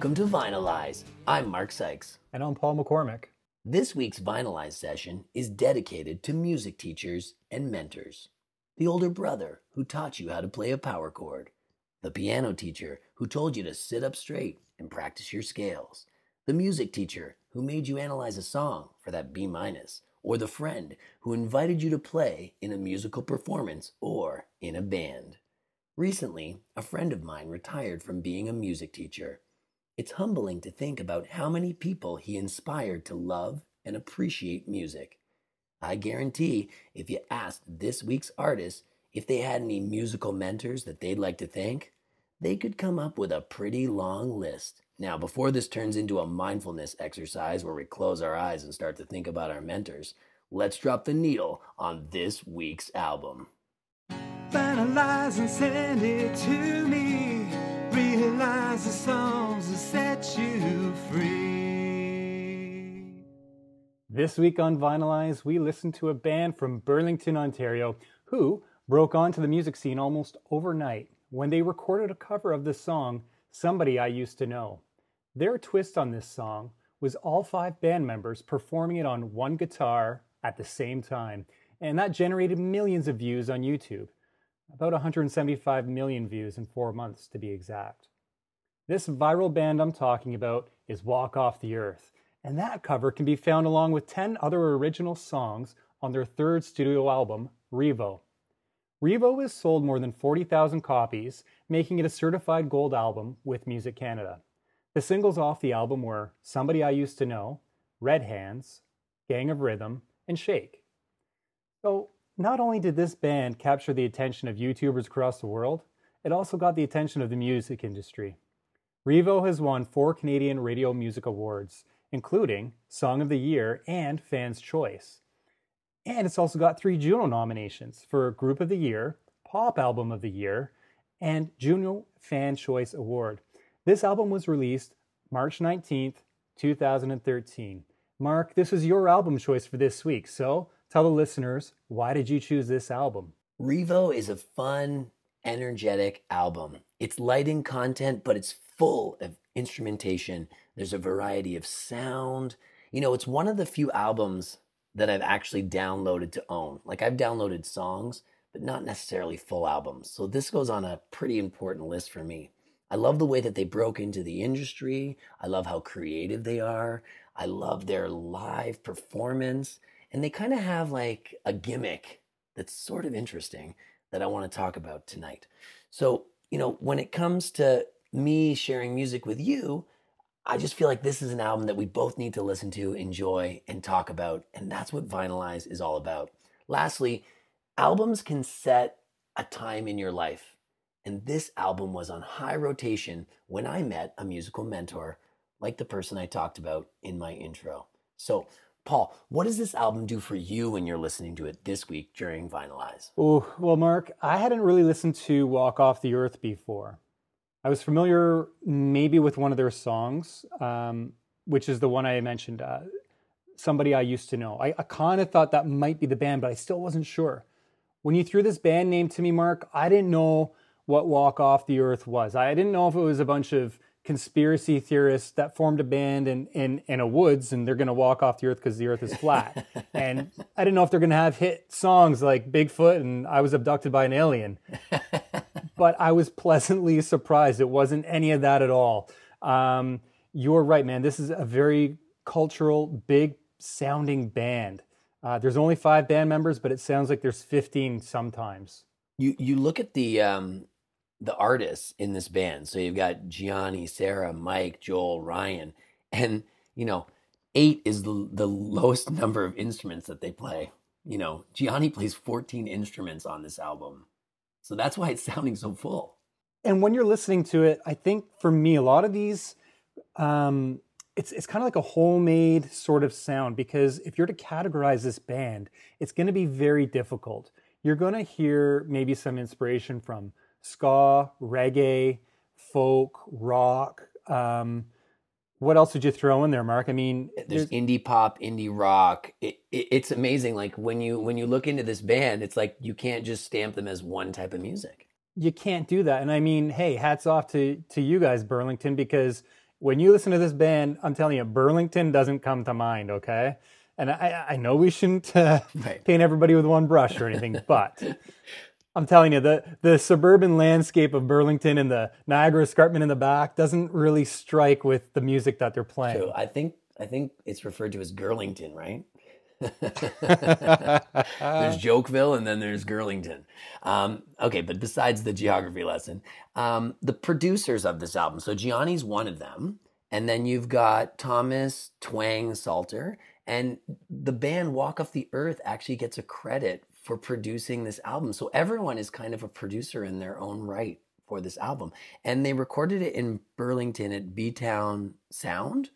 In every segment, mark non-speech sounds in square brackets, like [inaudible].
Welcome to Vinylize. I'm Mark Sykes. And I'm Paul McCormick. This week's Vinylize session is dedicated to music teachers and mentors. The older brother who taught you how to play a power chord, the piano teacher who told you to sit up straight and practice your scales, the music teacher who made you analyze a song for that B minus, or the friend who invited you to play in a musical performance or in a band. Recently, a friend of mine retired from being a music teacher. It's humbling to think about how many people he inspired to love and appreciate music. I guarantee if you asked this week's artists if they had any musical mentors that they'd like to thank, they could come up with a pretty long list. Now, before this turns into a mindfulness exercise where we close our eyes and start to think about our mentors, let's drop the needle on this week's album. Finalize and send it to me. The songs that set you free. This week on Vinylize, we listened to a band from Burlington, Ontario, who broke onto the music scene almost overnight when they recorded a cover of the song Somebody I Used to Know. Their twist on this song was all five band members performing it on one guitar at the same time, and that generated millions of views on YouTube about 175 million views in four months to be exact. This viral band I'm talking about is Walk Off the Earth, and that cover can be found along with 10 other original songs on their third studio album, Revo. Revo has sold more than 40,000 copies, making it a certified gold album with Music Canada. The singles off the album were Somebody I Used to Know, Red Hands, Gang of Rhythm, and Shake. So, not only did this band capture the attention of YouTubers across the world, it also got the attention of the music industry. Revo has won four Canadian Radio Music Awards, including Song of the Year and Fan's Choice. And it's also got three Juno nominations for Group of the Year, Pop Album of the Year, and Juno Fan Choice Award. This album was released March 19th, 2013. Mark, this was your album choice for this week, so Tell the listeners, why did you choose this album? Revo is a fun, energetic album. It's light in content, but it's full of instrumentation. There's a variety of sound. You know, it's one of the few albums that I've actually downloaded to own. Like I've downloaded songs, but not necessarily full albums. So this goes on a pretty important list for me. I love the way that they broke into the industry. I love how creative they are. I love their live performance. And they kind of have like a gimmick that's sort of interesting that I want to talk about tonight. So, you know, when it comes to me sharing music with you, I just feel like this is an album that we both need to listen to, enjoy, and talk about. And that's what Vinylize is all about. Lastly, albums can set a time in your life. And this album was on high rotation when I met a musical mentor like the person I talked about in my intro. So, Paul, what does this album do for you when you're listening to it this week during Vinylize? Oh, well, Mark, I hadn't really listened to Walk Off the Earth before. I was familiar maybe with one of their songs, um, which is the one I mentioned, uh, Somebody I Used to Know. I, I kind of thought that might be the band, but I still wasn't sure. When you threw this band name to me, Mark, I didn't know what Walk Off the Earth was. I didn't know if it was a bunch of conspiracy theorists that formed a band in, in, in a woods and they're going to walk off the earth because the earth is flat. [laughs] and I didn't know if they're going to have hit songs like Bigfoot and I was abducted by an alien. [laughs] but I was pleasantly surprised. It wasn't any of that at all. Um, you're right, man. This is a very cultural, big sounding band. Uh, there's only five band members, but it sounds like there's 15 sometimes. You you look at the um, the artists in this band. So you've got Gianni, Sarah, Mike, Joel, Ryan, and you know, eight is the, the lowest [laughs] number of instruments that they play. You know, Gianni plays 14 instruments on this album. So that's why it's [laughs] sounding so full. And when you're listening to it, I think for me, a lot of these, um, it's it's kind of like a homemade sort of sound because if you're to categorize this band, it's going to be very difficult. You're going to hear maybe some inspiration from ska, reggae, folk, rock. Um, what else did you throw in there, Mark? I mean, there's, there's indie pop, indie rock. It, it, it's amazing. Like when you when you look into this band, it's like you can't just stamp them as one type of music. You can't do that. And I mean, hey, hats off to to you guys, Burlington, because when you listen to this band, I'm telling you, Burlington doesn't come to mind, okay? And I, I know we shouldn't uh, Right. paint everybody with one brush or anything, [laughs] but I'm telling you, the, the suburban landscape of Burlington and the Niagara Escarpment in the back doesn't really strike with the music that they're playing. So I think I think it's referred to as Girlington, right? [laughs] there's Jokeville and then there's Girlington. Um, okay, but besides the geography lesson, um, the producers of this album, so Gianni's one of them, and then you've got Thomas Twang Salter, and the band Walk Off the Earth actually gets a credit for producing this album. So everyone is kind of a producer in their own right for this album. And they recorded it in Burlington at B Town Sound,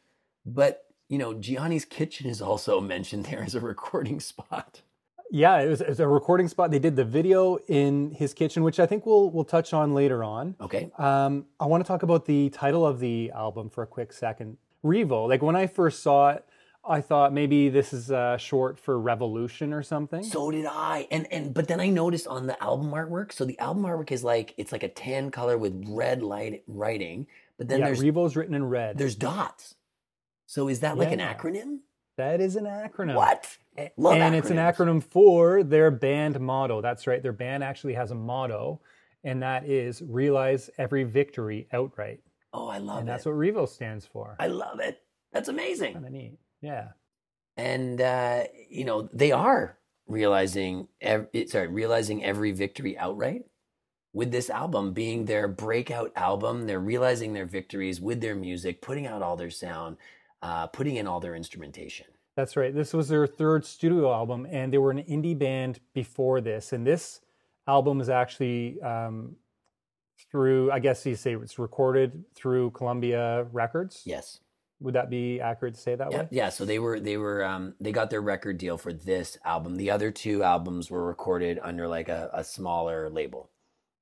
but you know, Gianni's Kitchen is also [laughs] mentioned there as a recording spot. Yeah, it was, it was a recording spot. They did the video in his kitchen, which I think we'll we'll touch on later on. Okay. Um, I want to talk about the title of the album for a quick second. Revo. Like when I first saw it, I thought maybe this is uh, short for revolution or something. So did I. And and but then I noticed on the album artwork, so the album artwork is like it's like a tan color with red light writing, but then yeah, there's Revo's written in red. there's dots. So is that like an acronym? That is an acronym. What? Love and it's an acronym for their band motto. That's right. Their band actually has a motto, and that is realize every victory outright. Oh, I love and it. that's what Revo stands for. I love it. That's amazing. Kind of neat. Yeah. and uh, you know they are realizing ev- sorry realizing every victory outright with this album being their breakout album they're realizing their victories with their music putting out all their sound uh, putting in all their instrumentation That's right. This was their third studio album, and they were an indie band before this. And this album is actually um, through, I guess you say it's recorded through Columbia Records. yes Would that be accurate to say that yeah, way? yeah so they were they were um, they got their record deal for this album the other two albums were recorded under like a, a smaller label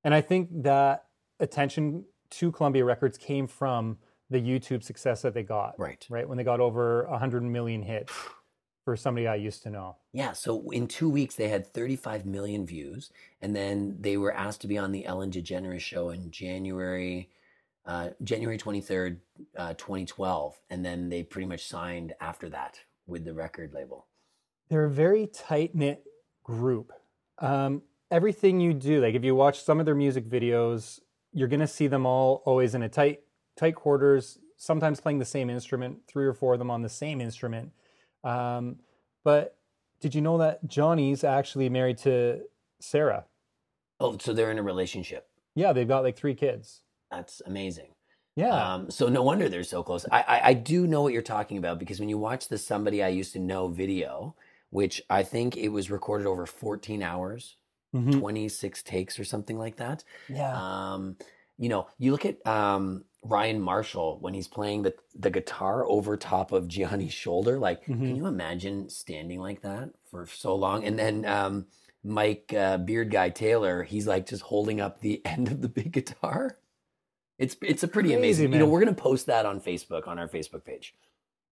And I think that attention to Columbia Records came from the YouTube success that they got. right Right when they got over 100 million hits [sighs] for somebody I used to know. Yeah, so in two weeks they had 35 million views, and then they were asked to be on the Ellen DeGeneres show in January, uh, January 23rd, uh, 2012, and then they pretty much signed after that with the record label. they're a very tight knit group. Um, everything you do, like if you watch some of their music videos, you're gonna see them all always in a tight tight quarters. Sometimes playing the same instrument, three or four of them on the same instrument. Um, but did you know that Gianni's actually married to Sarah? Oh, so they're in a relationship. Yeah, they've got like three kids. That's amazing. Yeah, Um, so no wonder they're so close. I, I I do know what you're talking about because when you watch the "Somebody I Used to Know" video, which I think it was recorded over 14 hours, Mhm. 26 takes or something like that. yeah, Um, you know, you look at um, Ryan Marshall when he's playing the the guitar over top of Gianni's shoulder. Like, Mhm. can you imagine standing like that for so long? And then um, Mike uh, Beard Guy Taylor, he's like just holding up the [laughs] end of the big guitar. It's it's a pretty Crazy, amazing. You know, we're gonna post that on Facebook on our Facebook page.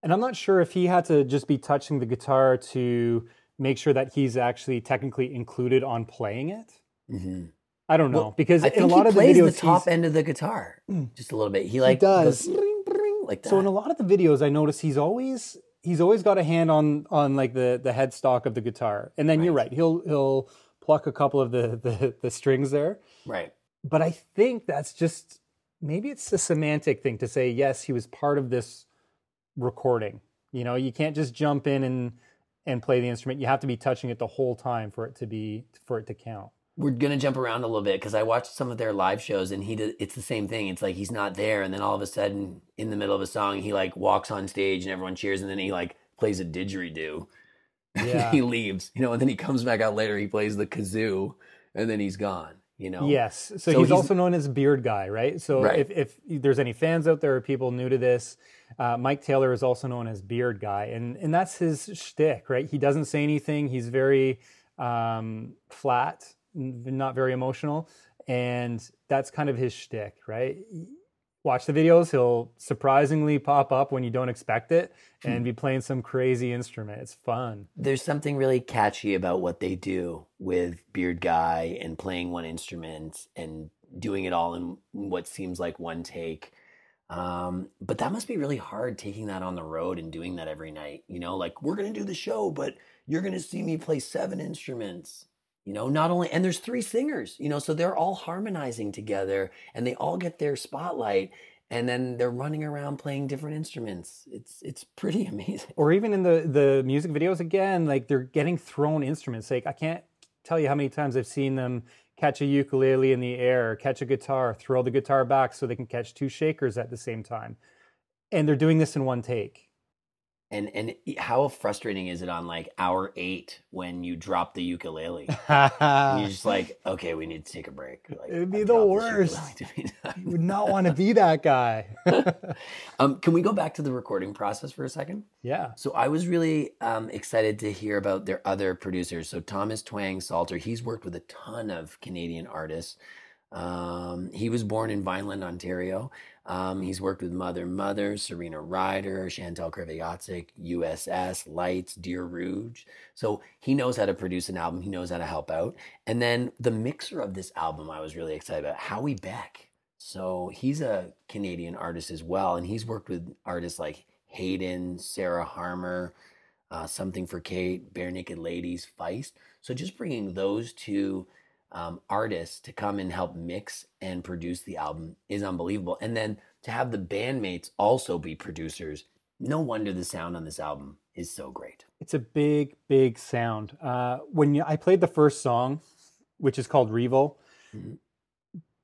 And I'm not sure if he had to just be touching the guitar to make sure that he's actually technically included on playing it. hmm I don't know Well, because I in a lot he of the plays videos, the top end of the guitar just a little bit. He like does. goes ring, ring, like that. so in a lot of the videos, I notice he's always he's always got a hand on on like the the headstock of the guitar, and then you're Right. right, he'll he'll pluck a couple of the the, the strings there. right. But I think that's just maybe it's a semantic thing to say yes, he was part of this recording. You know, you can't just jump in and and play the instrument. You have to be touching it the whole time for it to be for it to count. we're gonna jump around a little bit because I watched some of their live shows and he did. It's the same thing. It's like he's not there, and then all of a sudden, in the middle of a song, he like walks on stage and everyone cheers, and then he like plays a didgeridoo. [laughs] Yeah. he leaves, you know, and then he comes back out later. He plays the kazoo, and then he's gone. You know. Yes. So, So he's, he's- also known as Beard Guy, right? So Right. if, if there's any fans out there or people new to this, uh, Mike Taylor is also known as Beard Guy, and and that's his shtick, right? He doesn't say anything. He's very um, flat, not very emotional, and that's kind of his shtick, right? Watch the videos; he'll surprisingly pop up when you don't expect it, and be playing some crazy instrument. It's fun. There's something really catchy about what they do with Beard Guy and playing one instrument and doing it all in what seems like one take. Um, but that must be really hard taking that on the road and doing that every night. You know, like we're going to do the show, but you're going to see me play seven instruments. You know, not only, and there's three singers, you know, so they're all harmonizing together and they all get their spotlight and then they're running around playing different instruments. It's it's pretty [laughs] amazing. Or even in the the music videos again, like they're getting thrown instruments. Like I can't tell you how many times I've seen them catch a ukulele in the air, catch a guitar, throw the guitar back so they can catch two shakers at the same time. And they're doing this in one take. And and how frustrating is it on like hour eight when you drop the ukulele? You're just like, [laughs] okay, we need to take a break. Like, It'd I be the worst. ukulele too many times. you would not want to be that guy. [laughs] um, can we go back to the recording process for a second? yeah. So I was really um, excited to hear about their other producers. So Thomas Twang Salter, he's worked with a ton of Canadian artists. Um, he was born in Vineland, Ontario. Um, he's worked with Mother Mother, Serena Ryder, Chantal Kreviazuk, USS, Lights, Dear Rouge. So he knows how to produce an album. He knows how to help out. And then the mixer of this album, I was really excited about Howie Beck. So he's a Canadian artist as well, and he's worked with artists like Hayden, Sarah Harmer, uh, Something for Kate, Barenaked Ladies, Feist. So just bringing those two um, artists to come and help mix and produce the album is unbelievable. And then to have the bandmates also be producers, no wonder the sound on this album is so great. It's a big, big sound. Uh, when you, I played the first song, which is called Revo, Mhm.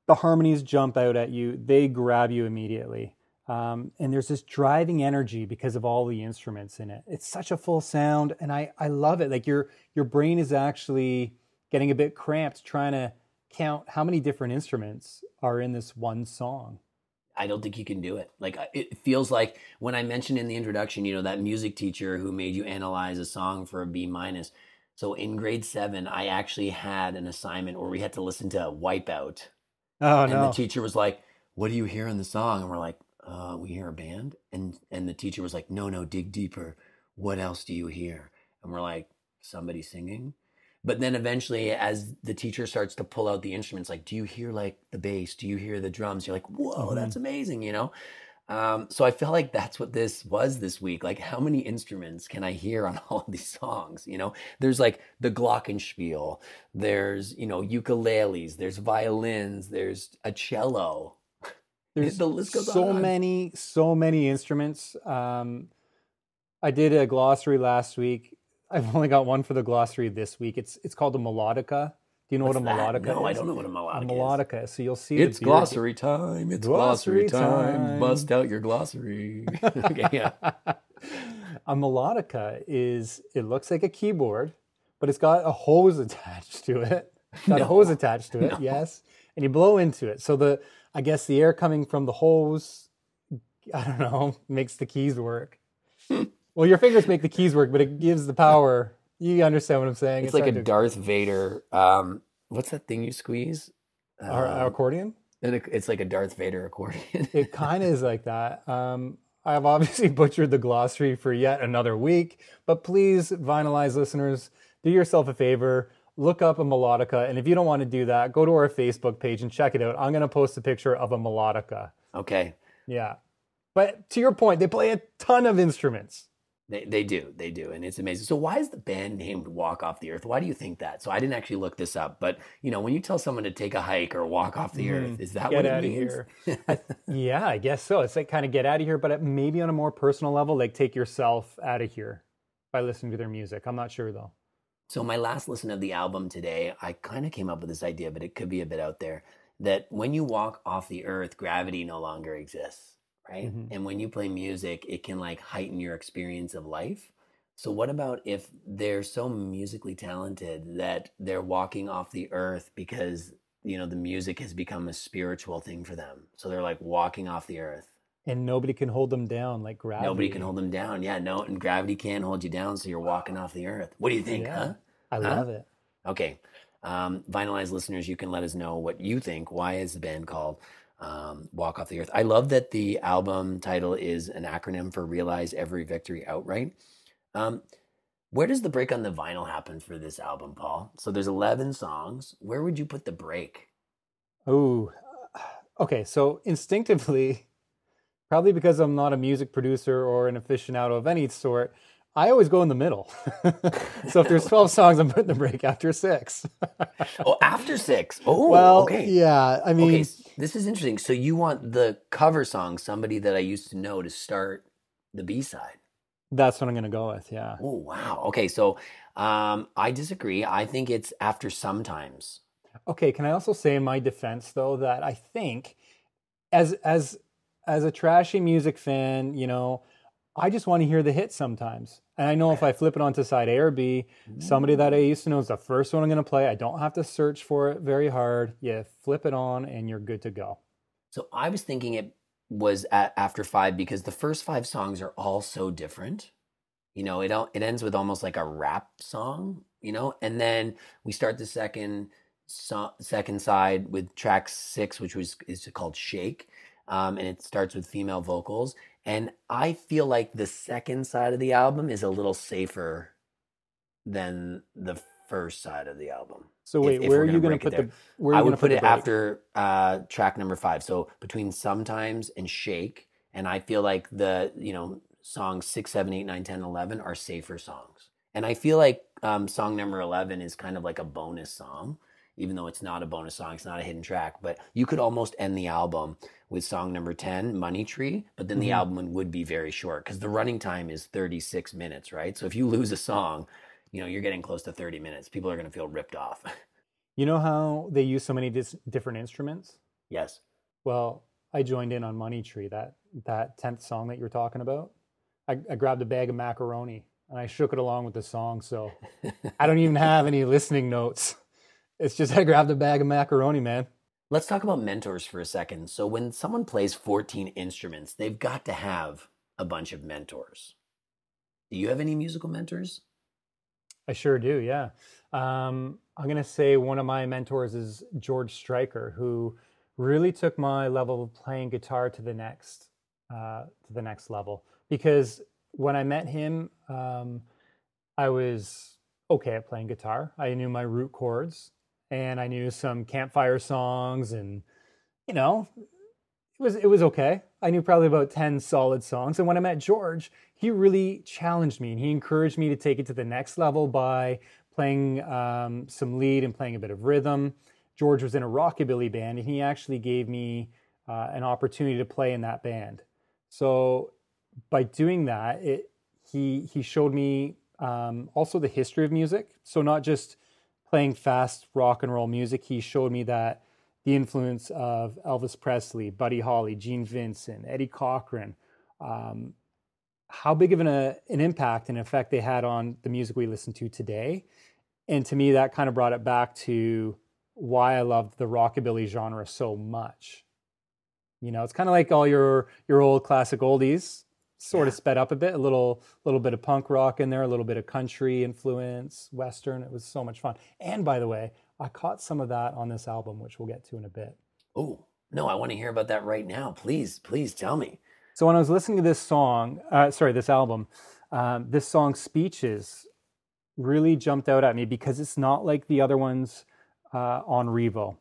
the harmonies jump out at you. They grab you immediately. Um, and there's this driving energy because of all the instruments in it. It's such a full sound, and I, I love it. Like your your brain is actually getting a bit cramped trying to count how many different instruments are in this one song. I don't think you can do it. Like it feels like when I mentioned in the introduction, you know, that music teacher who made you analyze a song for a B minus. So in grade seven, I actually had an assignment where we had to listen to Wipeout, Oh and no! And the teacher was like, "What do you hear in the song?" And we're like, uh, "We hear a band." And and the teacher was like, "No, no, dig deeper. What else do you hear?" And we're like, "Somebody singing." But then eventually, as the teacher starts to pull out the instruments, like, do you hear like the bass? Do you hear the drums? You're like, whoa, Mhm. that's amazing, you know? Um, so I felt like that's what this was this week. Like, how many instruments can I hear on [laughs] all of these songs? You know, there's like the glockenspiel, there's, you know, ukuleles, there's violins, there's a cello. [laughs] There's the list goes so on. many, so many instruments. Um, I did a glossary last week. I've only got one for the glossary this week. It's it's called a melodica. Do you know What's what a that? melodica No, is? I don't know what a A melodica is. melodica. So you'll see. It's glossary time. It's glossary, Glossary time. time. Bust out your glossary. [laughs] okay, yeah. a melodica is it looks like a keyboard, but it's got a hose attached to it. Got a hose attached to it, No. yes. And you blow into it. So the I guess the air coming from the hose, I don't know, [laughs] makes the keys work. Hmm. Well, your fingers make the keys work, but it gives the power. You understand what I'm saying? It's like a to- Darth Vader. Um, what's that thing you squeeze? our, our Um, accordion. and it's like a Darth Vader accordion. It kind of is like that. Um, I've obviously [laughs] butchered the glossary for yet another week, but please, Vinylize listeners, do yourself a favor. Look up a melodica. And if you don't want to do that, go to our Facebook page and check it out. I'm going to post a picture of a melodica. okay, Yeah. But to your point, they play a ton of instruments. They they do, they do, and it's amazing. So why is the band named Walk Off the Earth? Why do you think that? So I didn't actually look this up, but you know, when you tell someone to take a hike or walk off the earth, is that Mm-hmm. What it means? here. [laughs] Yeah, I guess so. It's like kind of get out of here, but maybe on a more personal level, like take yourself out of here by listening to their music. I'm not sure though. So my last listen of the album today, I kind of came up with this idea, but it could be a bit out there that when you walk off the earth, gravity no longer exists, right? Mhm. And when you play music, it can like heighten your experience of life. So what about if they're so musically talented that they're walking off the earth because you know the music has become a spiritual thing for them. So they're like walking off the earth. And nobody can hold them down like gravity. Nobody can hold them down. Yeah, no, and gravity can't hold you down, so you're walking off the earth. What do you think, Yeah. huh? I Huh? love it. Okay. Um, Vinylized listeners, you can let us know what you think. Why is the band called um, Walk Off the Earth? I love that the album title is an acronym for Realize Every Victory Outright. Um, where does the break on the vinyl happen for this album, Paul? So there's 11 songs. Where would you put the break? Oh, okay. So instinctively, [laughs] Probably because I'm not a music producer or an aficionado of any sort. I always go in the middle. [laughs] so if there's 12 songs, I'm putting the break after six. [laughs] oh, after six. Oh, well, okay. yeah. I mean, okay, this is interesting. So you want the cover song, somebody that I used to know, to start the B side. that's what I'm going to go with. Yeah. Oh, wow. Okay, so um, I disagree. I think it's after sometimes. Okay, can I also say in my defense though that I think as as as a trashy music fan, you know, I just want to hear the hit sometimes. And I know if I flip it onto side A or B, somebody that I used to know is the first one I'm going to play. I don't have to search for it very hard. You flip it on and you're good to go. So I was thinking it was at after five because the first five songs are all so different. You know, it all, it ends with almost like a rap song. You know, and then we start the second so, second side with track six, which was is called Shake, um, and it starts with female vocals. And I feel like the second side of the album is a little safer than the first side of the album. So wait, if where we're you going it put the where are I would gonna put it after uh, track number five. So between sometimes and shake, and I feel like the you know songs six, seven, eight, nine, 10, 11 are safer songs, and I feel like um, song number eleven is kind of like a bonus song, even though it's not a bonus song, it's not a hidden track. But you could almost end the album with song number ten, Money Tree, but then the Mhm. album would be very short because the running time is thirty six minutes, right? So if you lose a song. You know, you're getting close to 30 minutes. People are going to feel ripped off. You know how they use so many dis- different instruments? yes. Well, I joined in on Money Tree, that that tenth song that you're talking about. I, I grabbed a bag of macaroni and I shook it along with the song. So [laughs] I don't even have any listening notes. It's just [laughs] I grabbed a bag of macaroni, man. Let's talk about mentors for a second. So, when someone plays 14 instruments, they've got to have a bunch of mentors. Do you have any musical mentors? I sure do, yeah. Um, I'm gonna say one of my mentors is George Stryker, who really took my level of playing guitar to the next uh, to the next level. Because when I met him, um, I was okay at playing guitar. I knew my root chords, and I knew some campfire songs, and you know, it was it was okay. I knew probably about 10 solid songs. And when I met George, he really challenged me and he encouraged me to take it to the next level by playing um, some lead and playing a bit of rhythm. George was in a rockabilly band and he actually gave me uh, an opportunity to play in that band. So by doing that, it he he showed me um, also the history of music. So not just playing fast rock and roll music, he showed me that the influence of Elvis Presley, Buddy Holly, Gene Vincent, Eddie Cochran, um, how big of an, uh, an impact and effect they had on the music we listen to today. And to me, that kind of brought it back to why I loved the rockabilly genre so much. You know, it's kind of like all your your old classic oldies, sort of sped up a bit, a little little bit of punk rock in there, a little bit of country influence, western. It was so much fun. And by the way, I caught some of that on this album, which we'll get to in a bit. Oh, no, I want to hear about that right now. Please, please tell me. So when I was listening to this song, uh, sorry, this album, um, this song "Speeches" really jumped out at me because it's not like the other ones uh, on Revo.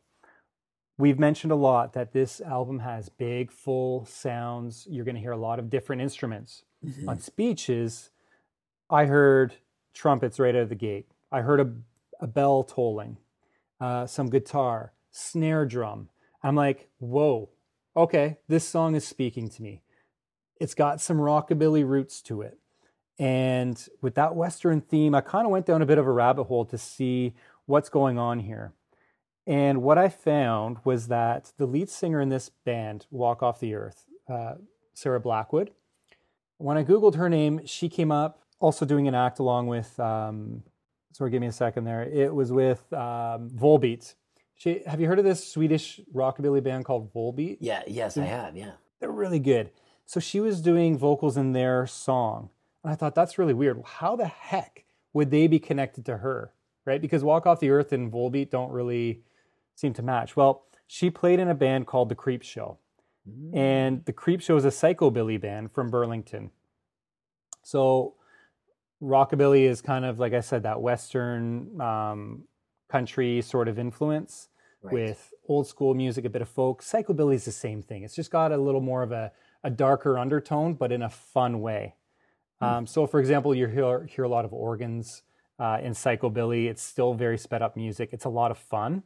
We've mentioned a lot that this album has big, full sounds. You're going to hear a lot of different instruments. Mhm. On Speeches, I heard trumpets right out of the gate. I heard a, a bell tolling, uh, some guitar, snare drum. I'm like, whoa, okay, this song is speaking to me. It's got some rockabilly roots to it. And with that Western theme, I kind of went down a bit of a rabbit hole to see what's going on here. And what I found was that the lead singer in this band, Walk Off the Earth, uh, Sarah Blackwood, when I Googled her name, she came up also doing an act along with, um, sorry, give me a second there. It was with um, Volbeat. She, have you heard of this Swedish rockabilly band called Volbeat? Yeah, yes, I have. Yeah. They're really good. So she was doing vocals in their song. And I thought that's really weird. How the heck would they be connected to her? Right? Because Walk Off the Earth and Volbeat don't really seem to match. Well, she played in a band called The Creep Show. And The Creep Show is a psychobilly band from Burlington. So rockabilly is kind of, like I said, that Western um, country sort of influence Right. with old school music, a bit of folk. Psychobilly is the same thing. It's just got a little more of a, a darker undertone, but in a fun way. Um, so, for example, you hear, hear a lot of organs uh, in psychobilly. It's still very sped up music. It's a lot of fun.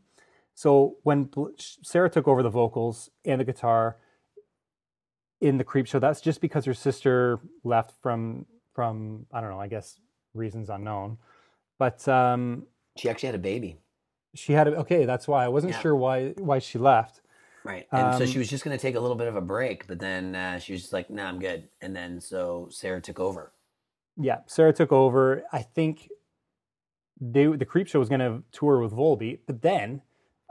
So when Sarah took over the vocals and the guitar in the Creep Show, that's just because her sister left from from I don't know, I guess reasons unknown. But um, She actually had a baby. she had a, okay. That's why I wasn't Yeah. sure why why she left. Right. And so Um, she was just going to take a little bit of a break, but then uh, she was just like, nah, I'm good. And then so Sarah took over. Yeah, Sarah took over. I think they the Creep Show was going to tour with Volbeat, but then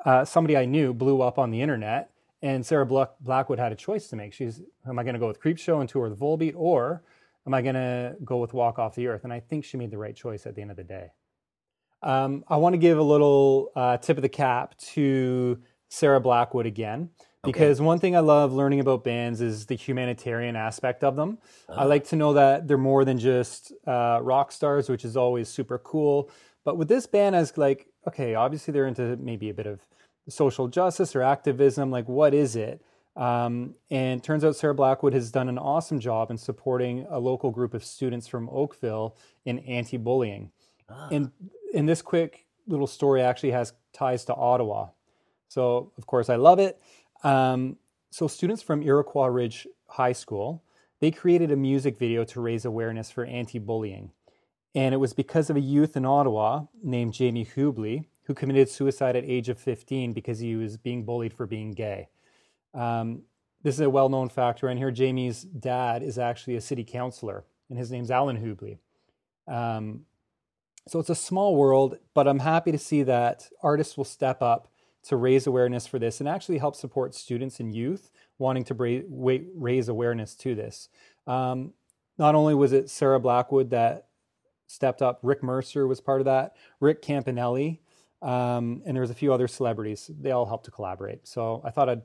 uh, somebody I knew blew up on the internet, and Sarah Black- Blackwood had a choice to make. She's, am I going to go with Creep Show and tour the Volbeat, or am I going to go with Walk Off the Earth? And I think she made the right choice at the end of the day. Um, I want to give a little uh, tip of the cap to Sarah Blackwood again. Because one thing I love learning about bands is the humanitarian aspect of them. I like to know that they're more than just uh, rock stars, which is always super cool. But with this band, as like, okay, obviously they're into maybe a bit of social justice or activism. Like, what is it? Um, and turns out Sarah Blackwood has done an awesome job in supporting a local group of students from Oakville in anti-bullying. And and this quick little story actually has ties to Ottawa. So of course I love it. Um, so students from Iroquois Ridge High School, they created a music video to raise awareness for anti-bullying. And it was because of a youth in Ottawa named Jamie Hubley who committed suicide at age of 15 because he was being bullied for being gay. Um, this is a well-known fact around here. Jamie's dad is actually a city councillor, and his name's Allan Hubley. Um, so it's a small world, but I'm happy to see that artists will step up to raise awareness for this and actually help support students and youth wanting to raise awareness to this. Um, not only was it Sarah Blackwood that stepped up, Rick Mercer was part of that, Rick Campanelli, um, and there was a few other celebrities. They all helped to collaborate. So I thought I'd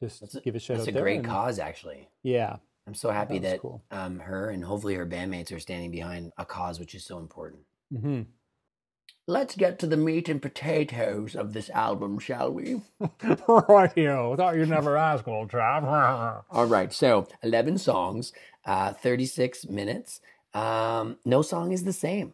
just That's a, give a shout that's out a great and- cause, actually. Yeah, I'm so happy that that, cool. um, her and hopefully her bandmates are standing behind a cause which is so important. Mm-hmm. Let's get to the meat and potatoes of this album, shall we? [laughs] right, you thought you'd never [laughs] ask, old chap. [laughs] All right, so 11 songs, uh, 36 minutes. Um, no song is the same.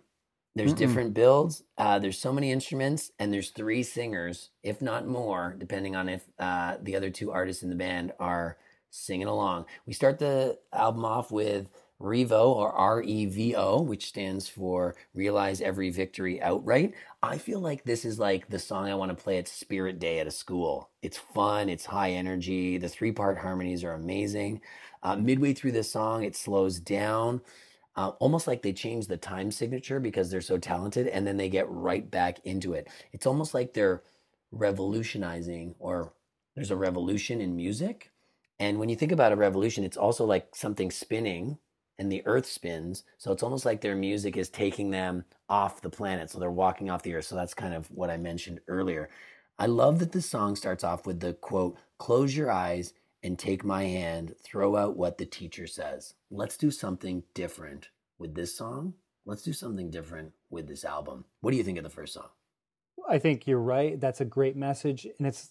There's Mm-mm. different builds. Uh, there's so many instruments, and there's three singers, if not more, depending on if uh, the other two artists in the band are singing along. We start the album off with Revo or R E V O, which stands for Realize Every Victory Outright. I feel like this is like the song I want to play at Spirit Day at a school. It's fun, it's high energy. The three part harmonies are amazing. Uh, midway through the song, it slows down, uh, almost like they change the time signature because they're so talented, and then they get right back into it. It's almost like they're revolutionizing, or there's a revolution in music. And when you think about a revolution, it's also like something spinning and the earth spins. So it's almost like their music is taking them off the planet. So they're walking off the earth. So that's kind of what I mentioned earlier. I love that the song starts off with the quote, close your eyes and take my hand, throw out what the teacher says. Let's do something different with this song. Let's do something different with this album. What do you think of the first song? I think you're right. That's a great message. And it's,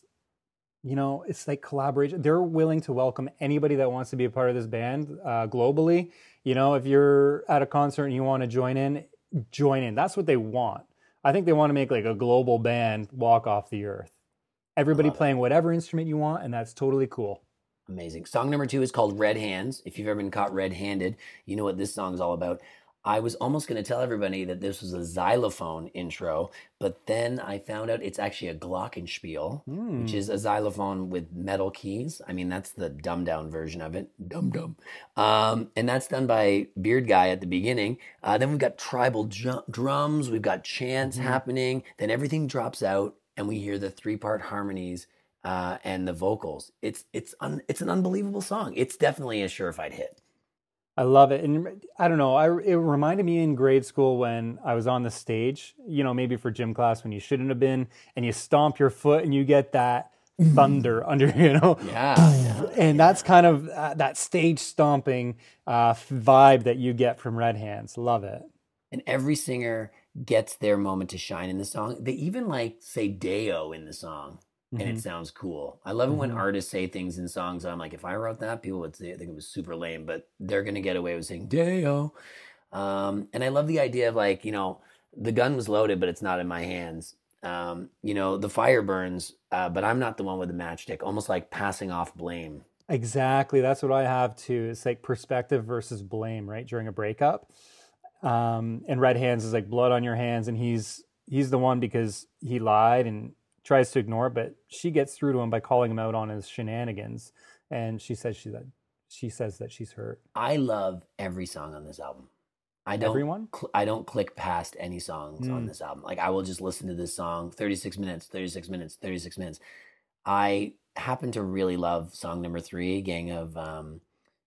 you know, it's like collaboration. They're willing to welcome anybody that wants to be a part of this band uh, globally. You know, if you're at a concert and you want to join in, join in. That's what they want. I think they want to make like a global band walk off the earth. Everybody love it. playing whatever instrument you want, and that's totally cool. Amazing. Song number two is called Red Hands. If you've ever been caught red handed, you know what this song is all about. I was almost going to tell everybody that this was a xylophone intro, but then I found out it's actually a glockenspiel, which Hmm. is a xylophone with metal keys. I mean, that's the dumbed down version of it. Dum dum. Um, and that's done by Beard Guy at the beginning. Uh, then we've got tribal ju- drums, we've got chants Mhm. happening. Then everything drops out, and we hear the three part harmonies uh, and the vocals. It's it's un, it's an unbelievable song. It's definitely a surefire hit. I love it, and I don't know. I it reminded me in grade school when I was on the stage. You know, maybe for gym class when you shouldn't have been, and you stomp your foot and you get that [laughs] thunder under. [laughs] You know, Yeah, [clears throat] yeah. and that's kind of uh, that stage stomping uh, vibe that you get from Red Hands. Love it. And every singer gets their moment to shine in the song. They even like say Deo in the song. And Mhm. it sounds cool. I love it when Mhm. artists say things in songs. I'm like, if I wrote that, people would say, I think it was super lame, but they're gonna get away with saying "Deo." Um, and I love the idea of like, you know, the gun was loaded, but it's not in my hands. Um, you know, the fire burns, uh, but I'm not the one with the matchstick. Almost like passing off blame. Exactly. That's what I have too. It's like perspective versus blame, right? During a breakup. Um, and Red Hands is like blood on your hands, and he's he's the one because he lied and tries to ignore it, but she gets through to him by calling him out on his shenanigans. And she says she that she says that she's hurt. I love every song on this album. I don't Everyone? cl- I don't click past any songs on Mm. this album. Like I will just listen to this song 36 minutes, 36 minutes, 36 minutes. I happen to really love song number 3, Gang of um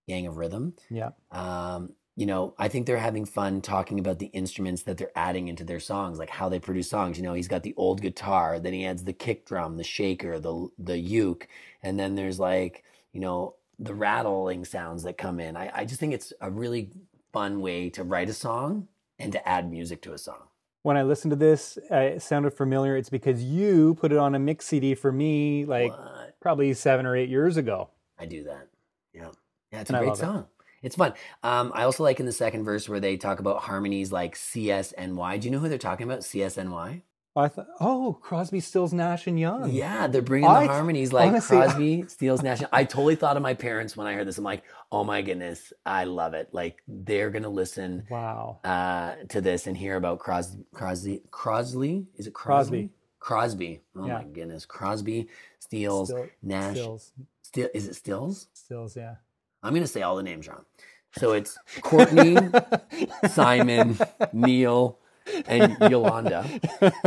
Gang of Rhythm. Yeah. Um you know, I think they're having fun talking about the instruments that they're adding into their songs, like how they produce songs. You know, he's got the old guitar, then he adds the kick drum, the shaker, the the uke, and then there's like, you know, the rattling sounds that come in. I, I just think it's a really fun way to write a song and to add music to a song. When I listened to this, uh, it sounded familiar. It's because you put it on a mix CD for me, like What? probably seven or eight years ago. I do that. Yeah. Yeah, it's And a great song. it. It's fun. Um, I also like in the second verse where they talk about harmonies like CSNY. Do you know who they're talking about? CSNY? I thought, oh, Crosby, Stills, Nash and Young. Yeah, they're bringing I- the harmonies like honestly- Crosby, [laughs] Stills, Nash. I totally thought of my parents when I heard this. I'm like, oh my goodness, I love it. Like they're gonna listen Wow. uh, to this and hear about Cros- Crosby. Crosley? Is it Crosby? Crosby. Oh Yeah. my goodness, Crosby, Stills, Still- Nash. Stills. Still, is it Stills? Stills, yeah. I'm gonna say all the names wrong. So it's Courtney, [laughs] Simon, Neil, and Yolanda.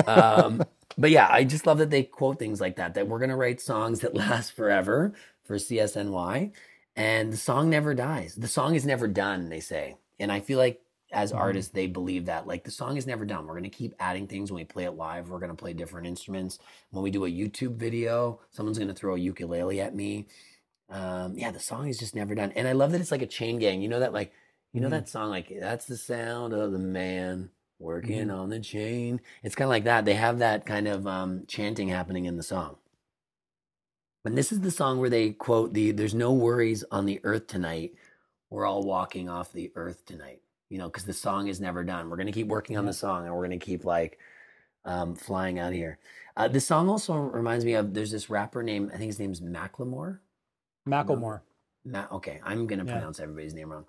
Um, but yeah, I just love that they quote things like that. That we're gonna write songs that last forever for CSNY, and the song never dies. The song is never done. They say, and I feel like as Mhm. artists they believe that. Like the song is never done. We're gonna keep adding things when we play it live. We're gonna play different instruments. When we do a YouTube video, someone's gonna throw a ukulele at me. Um, yeah, the song is just never done. And I love that it's like a chain gang. You know that like you know Mhm. that song like that's the sound of the man working Mhm. on the chain. It's kind of like that. They have that kind of um, chanting happening in the song. And this is the song where they quote the "There's no worries on the earth tonight. We're all walking off the earth tonight." You know, because the song is never done. We're gonna keep working on the song, and we're gonna keep like um, flying out here. Uh, this song also reminds me of there's this rapper named I think his name's Macklemore. Macklemore. Ma- okay, I'm gonna Yeah. pronounce everybody's name wrong.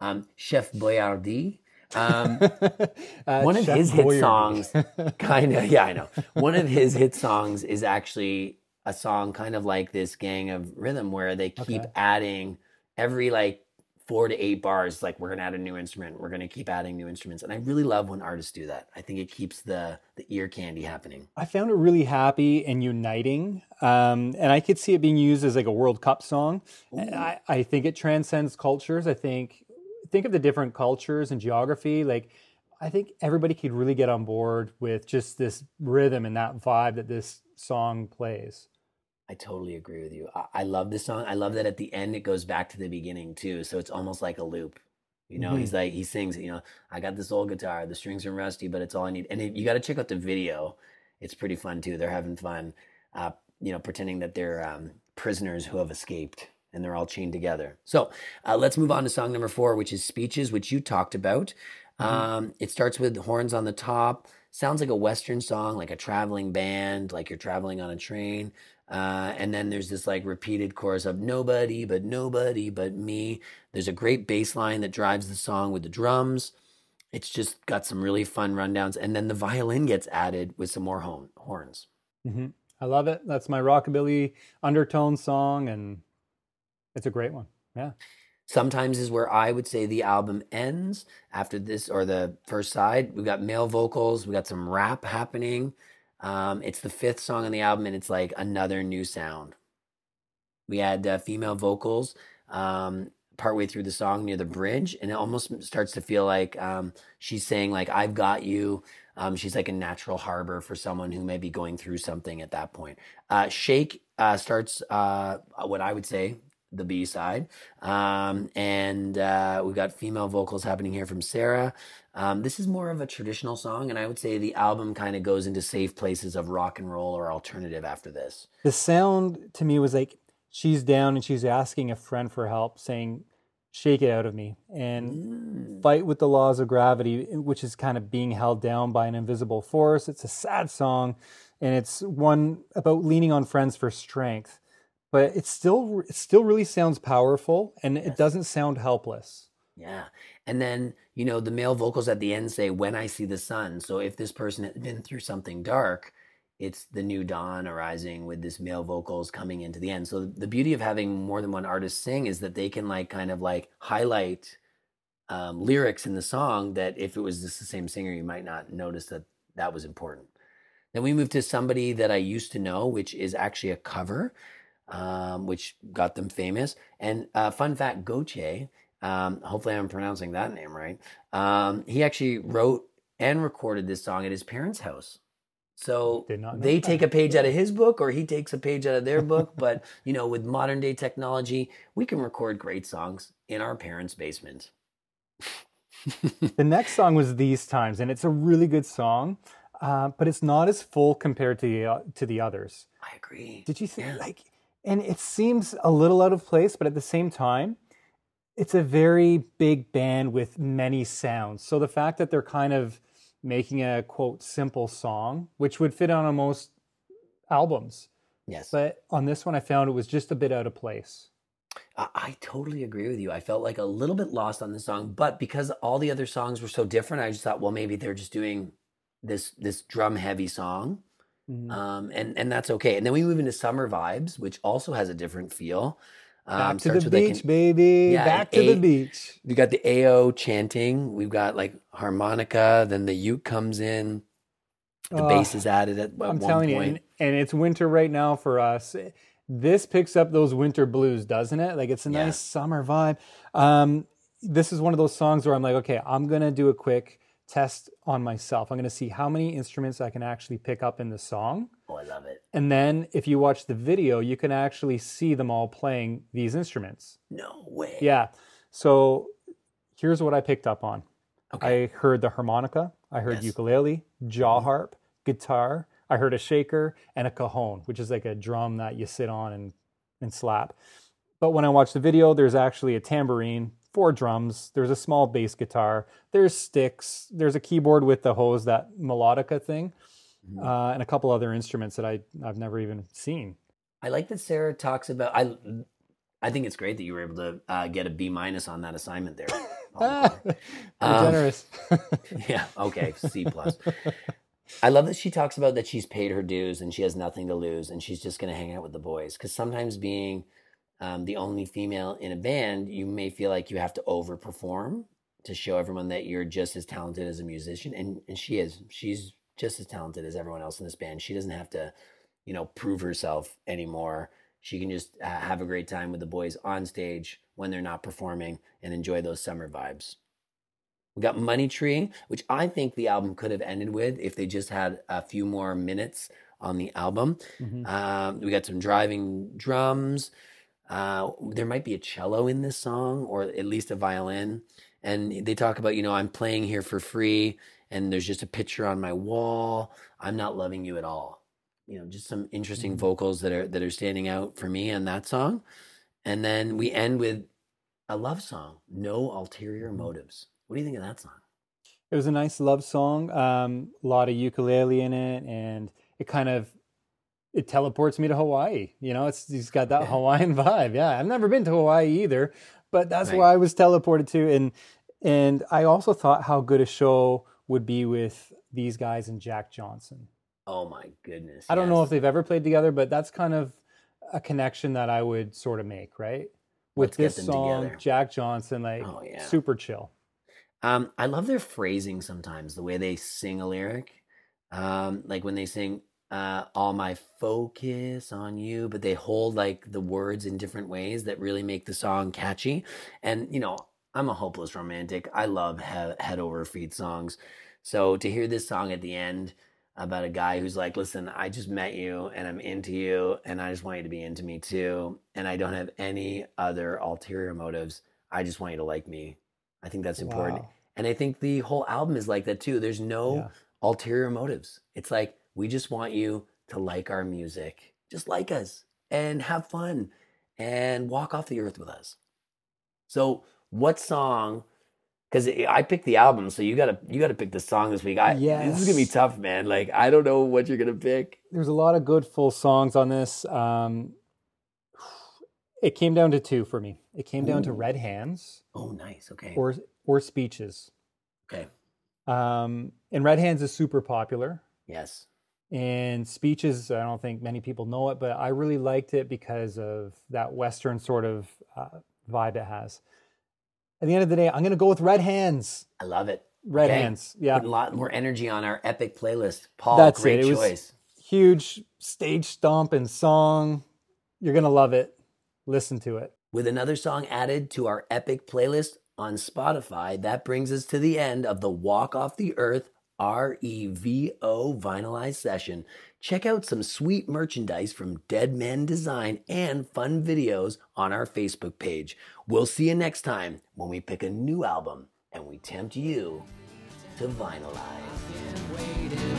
Um, Chef Boyardee. Um, [laughs] Uh, one of Chef his hit songs, kind of, yeah, I know. One of his hit songs is actually a song kind of like this Gang of Rhythm, where they keep Okay. adding every like four to eight bars. Like we're gonna add a new instrument. We're gonna keep adding new instruments, and I really love when artists do that. I think it keeps the the ear candy happening. I found it really happy and uniting. Um, and I could see it being used as like a World Cup song. And I, I think it transcends cultures. I think think of the different cultures and geography. Like I think everybody could really get on board with just this rhythm and that vibe that this song plays. I totally agree with you. I, I love this song. I love that at the end it goes back to the beginning too. So it's almost like a loop. You know, Mhm. he's like he sings. You know, I got this old guitar. The strings are rusty, but it's all I need. And it, you got to check out the video. It's pretty fun too. They're having fun. Uh, you know, pretending that they're um, prisoners who have escaped and they're all chained together. So uh, let's move on to song number four, which is Speeches, which you talked about. Mhm. Um, it starts with horns on the top. Sounds like a Western song, like a traveling band, like you're traveling on a train. Uh, and then there's this like repeated chorus of nobody but nobody but me. There's a great bass line that drives the song with the drums. It's just got some really fun rundowns. And then the violin gets added with some more horns. hmm I love it. That's my rockabilly undertone song, and it's a great one. Yeah. Sometimes is where I would say the album ends after this or the first side. We've got male vocals, we got some rap happening. Um, it's the fifth song on the album, and it's like another new sound. We had uh, female vocals um, partway through the song near the bridge, and it almost starts to feel like um, she's saying like "I've got you." Um, she's like a natural harbor for someone who may be going through something at that point. Uh, Shake uh, starts uh, what I would say the B side. Um, and uh, we've got female vocals happening here from Sarah. Um, this is more of a traditional song, and I would say the album kind of goes into safe places of rock and roll or alternative after this. The sound to me was like she's down and she's asking a friend for help, saying, Shake it out of me and Mm. fight with the laws of gravity, which is kind of being held down by an invisible force. It's a sad song, and it's one about leaning on friends for strength. But it still it still really sounds powerful, and it doesn't sound helpless. Yeah. And then, you know, the male vocals at the end say, When I see the sun. So if this person had been through something dark, it's the new dawn arising with this male vocals coming into the end. So the beauty of having more than one artist sing is that they can like kind of like highlight um, lyrics in the song that if it was just the same singer, you might not notice that that was important. Then we move to somebody that I used to know, which is actually a cover, um, which got them famous. And uh, fun fact, Gotye, um, hopefully I'm pronouncing that name right. Um, he actually wrote and recorded this song at his parents' house. So Did not know they that. take a page out of his book or he takes a page out of their book. [laughs] But, you know, with modern day technology, we can record great songs in our parents' basement. The next song was These Times, and it's a really good song, uh, but it's not as full compared to the, uh, to the others. I agree. Did you think Yeah. like and it seems a little out of place, but at the same time, it's a very big band with many sounds. So the fact that they're kind of making a quote simple song, which would fit on most albums, Yes. but on this one I found it was just a bit out of place. I, I totally agree with you. I felt like a little bit lost on this song, but because all the other songs were so different, I just thought, well, maybe they're just doing this this drum heavy song, Mhm. um, and and that's okay. And then we move into Summer Vibes, which also has a different feel. Um, Back to the beach, baby. Yeah, Back to the beach. we got the AO chanting. We've got like harmonica. Then the uke comes in. The Oh, bass is added at, at I'm one telling you, point. and, and it's winter right now for us. This picks up those winter blues, doesn't it? Like it's a Yeah. nice summer vibe. Um, this is one of those songs where I'm like, okay, I'm gonna do a quick test on myself. I'm gonna see how many instruments I can actually pick up in the song. Oh, I love it. And then if you watch the video, you can actually see them all playing these instruments. No way. Yeah. So here's what I picked up on. Okay. I heard the harmonica, I heard Yes. ukulele, jaw mm-hmm. harp, guitar, I heard a shaker and a cajon, which is like a drum that you sit on and, and slap. But when I watched the video, there's actually a tambourine, four drums, there's a small bass guitar, there's sticks, there's a keyboard with the hose, that melodica thing, Mm-hmm. uh, and a couple other instruments that I, I've never even seen. I like that Sarah talks about. I I think it's great that you were able to uh, get a B minus on that assignment there. [laughs] Ah. [laughs] Um, generous. [laughs] yeah. Okay. C plus. I love that she talks about that she's paid her dues and she has nothing to lose and she's just going to hang out with the boys. Because sometimes being um, the only female in a band, you may feel like you have to overperform to show everyone that you're just as talented as a musician. And, and she is. She's just as talented as everyone else in this band. She doesn't have to, you know, prove herself anymore. She can just uh, have a great time with the boys on stage when they're not performing and enjoy those summer vibes. We got Money Tree, which I think the album could have ended with if they just had a few more minutes on the album. Mhm. Um, we got some driving drums. Uh, there might be a cello in this song, or at least a violin. And they talk about, you know, I'm playing here for free, and there's just a picture on my wall. I'm not loving you at all. You know, just some interesting Mhm. vocals that are that are standing out for me on that song. And then we end with a love song, "No Ulterior Motives." What do you think of that song? It was a nice love song. Um, a lot of ukulele in it, and it kind of it teleports me to Hawaii. You know, it's he's got that. Hawaiian [laughs] vibe. Yeah, I've never been to Hawaii either, but that's Right. where I was teleported to. And and I also thought how good a show would be with these guys and Jack Johnson. Oh my goodness! I don't know if they've ever played together, but that's kind of a connection that I would sort of make, right? With Let's this song, together. Jack Johnson, like Oh, yeah. super chill. Um, I love their phrasing sometimes, the way they sing a lyric. Um, like when they sing, uh, all my focus on you, but they hold like the words in different ways that really make the song catchy. And, you know, I'm a hopeless romantic. I love he- head over feet songs. So to hear this song at the end, about a guy who's like, listen, I just met you and I'm into you and I just want you to be into me too. And I don't have any other ulterior motives. I just want you to like me. I think that's important. Wow. And I think the whole album is like that too. There's no Yeah. ulterior motives. It's like, we just want you to like our music, just like us and have fun and walk off the earth with us. So, what song? Because I picked the album, so you gotta you gotta pick the song this week. I this is gonna be tough, man. Like I don't know what you're gonna pick. There's a lot of good full songs on this. Um, it came down to two for me. It came down to Red Hands Oh, nice. Okay. or or Speeches. okay. Um, and Red Hands is super popular. Yes. And Speeches, I don't think many people know it, but I really liked it because of that Western sort of uh, vibe it has. At the end of the day, I'm going to go with Red Hands. I love it. Red Okay. Hands. Yeah. Putting a lot more energy on our epic playlist. Paul, That's great it. It was- choice. Huge stage stomp and song. You're going to love it. Listen to it. With another song added to our epic playlist on Spotify, that brings us to the end of the Walk Off the Earth REVO vinylized session. Check out some sweet merchandise from Dead Men Design and fun videos on our Facebook page. We'll see you next time when we pick a new album and we tempt you to vinylize.